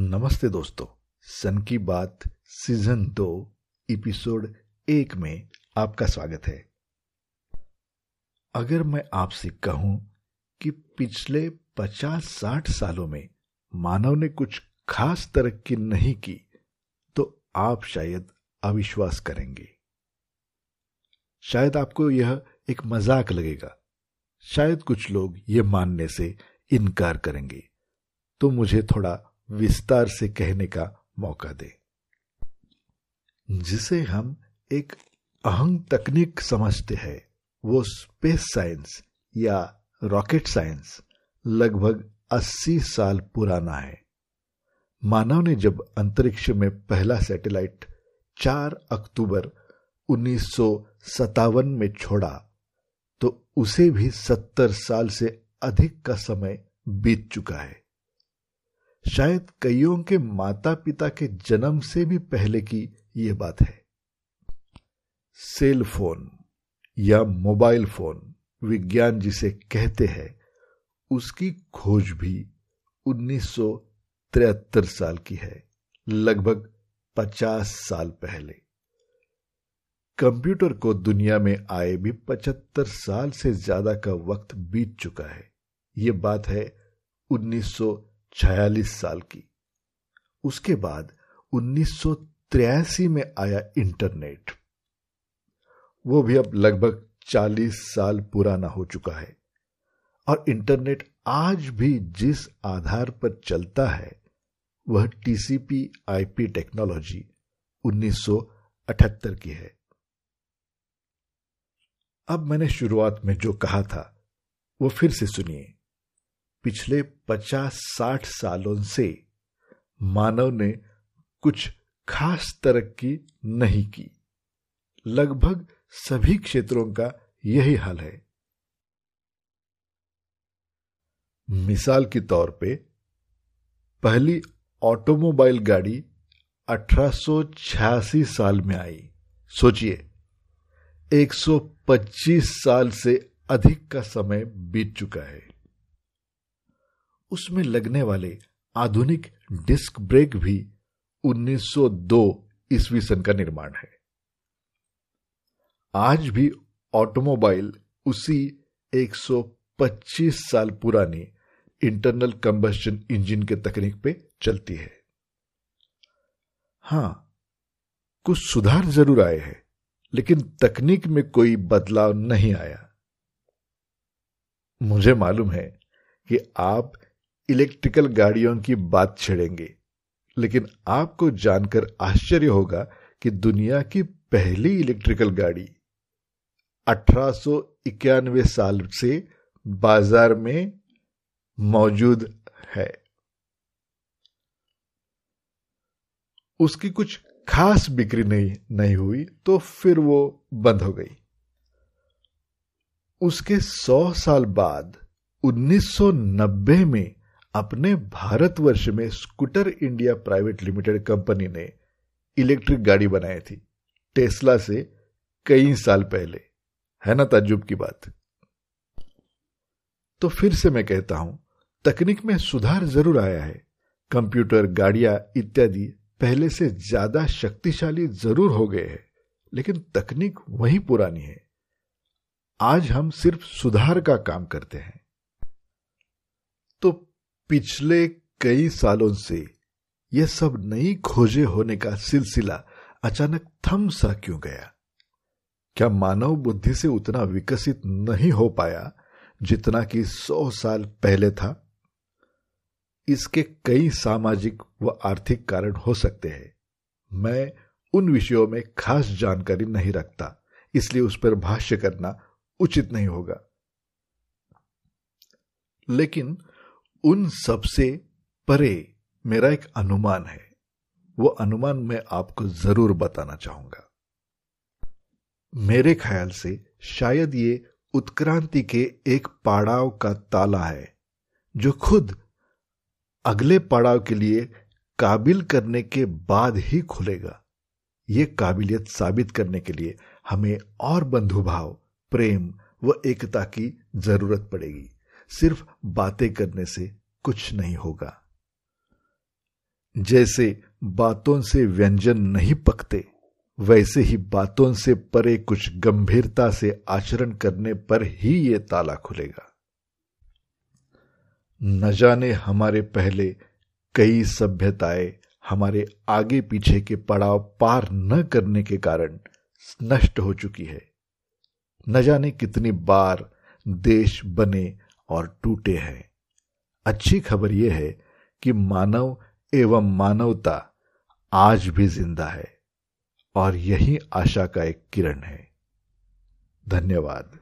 नमस्ते दोस्तों। सन की बात सीज़न दो, एपिसोड एक में आपका स्वागत है। अगर मैं आपसे कहूँ कि पिछले पचास साठ सालों में मानव ने कुछ खास तरक्की नहीं की तो आप शायद अविश्वास करेंगे। शायद आपको यह एक मज़ाक लगेगा। शायद कुछ लोग ये मानने से इनकार करेंगे। तो मुझे थोड़ा विस्तार से कहने का मौका दे। जिसे हम एक अहंग तकनीक समझते हैं, वो स्पेस साइंस या रॉकेट साइंस लगभग 80 साल पुराना है। मानव ने जब अंतरिक्ष में पहला सैटेलाइट 4 अक्टूबर उन्नीस सौ सत्तावन में छोड़ा तो उसे भी 70 साल से अधिक का समय बीत चुका है। शायद कईयों के माता पिता के जन्म से भी पहले की यह बात है। सेल फ़ोन या मोबाइल फ़ोन, विज्ञान जिसे कहते हैं, उसकी खोज भी 1973 साल की है, लगभग 50 साल पहले। कंप्यूटर को दुनिया में आए भी 75 साल से ज़्यादा का वक्त बीत चुका है। यह बात है 1946 साल की। उसके बाद 1983 में आया इंटरनेट। वो भी अब लगभग 40 साल पुराना हो चुका है। और इंटरनेट आज भी जिस आधार पर चलता है, वह टीसीपी आईपी टेक्नोलॉजी 1978 की है। अब मैंने शुरुआत में जो कहा था, वो फिर से सुनिए। पिछले पचास साठ सालों से मानव ने कुछ खास तरक्की नहीं की। लगभग सभी क्षेत्रों का यही हाल है। मिसाल के तौर पे, पहली ऑटोमोबाइल गाड़ी 1886 साल में आई। सोचिए 125 साल से अधिक का समय बीत चुका है। उसमें लगने वाले आधुनिक डिस्क ब्रेक भी 1902 ईस्वी सन का निर्माण है। आज भी ऑटोमोबाइल उसी 125 साल पुरानी इंटरनल कंबस्शन इंजन के तकनीक पे चलती है। हाँ, कुछ सुधार ज़रूर आए हैं, लेकिन तकनीक में कोई बदलाव नहीं आया। मुझे मालूम है कि आप इलेक्ट्रिकल गाड़ियों की बात छेड़ेंगे। लेकिन आपको जानकर आश्चर्य होगा कि दुनिया की पहली इलेक्ट्रिकल गाड़ी अठारह सौ इक्यानवे साल से बाज़ार में मौजूद है। उसकी कुछ खास बिक्री नहीं नहीं हुई तो फिर वो बंद हो गई। उसके सौ साल बाद 1990 में अपने भारतवर्ष में scooter India private limited company ने इलेक्ट्रिक गाड़ी बनाई थी, टेस्ला से कई साल पहले। है ना ताजुब की बात? तो फिर से मैं कहता हूँ, तकनीक में सुधार ज़रूर आया है। कंप्यूटर, गाड़ियाँ इत्यादि पहले से ज़्यादा शक्तिशाली ज़रूर हो गए हैं, लेकिन तकनीक वही पुरानी है। आज हम सिर्फ़ सुधार का काम करते हैं। पिछले कई सालों से यह सब नई खोजें होने का सिलसिला अचानक थम सा क्यों गया? क्या मानव बुद्धि से उतना विकसित नहीं हो पाया जितना कि सौ साल पहले था? इसके कई सामाजिक व आर्थिक कारण हो सकते हैं। मैं उन विषयों में खास जानकारी नहीं रखता, इसलिए उस पर भाष्य करना उचित नहीं होगा। लेकिन उन सबसे परे मेरा एक अनुमान है। वो अनुमान मैं आपको ज़रूर बताना चाहूँगा। मेरे ख्याल से शायद ये उत्क्रांति के एक पड़ाव का ताला है, जो खुद अगले पड़ाव के लिए काबिल करने के बाद ही खुलेगा। ये काबिलियत साबित करने के लिए हमें और बंधुभाव, प्रेम व एकता की ज़रूरत पड़ेगी। सिर्फ़ बातें करने से कुछ नहीं होगा। जैसे बातों से व्यंजन नहीं पकते, वैसे ही बातों से परे कुछ गंभीरता से आचरण करने पर ही ये ताला खुलेगा। न जाने हमारे पहले कई सभ्यताएँ हमारे आगे पीछे के पड़ाव पार न करने के कारण नष्ट हो चुकी है। न जाने कितनी बार देश बने और टूटे हैं। अच्छी खबर यह है कि मानव एवं मानवता आज भी ज़िंदा है और यही आशा का एक किरण है। धन्यवाद।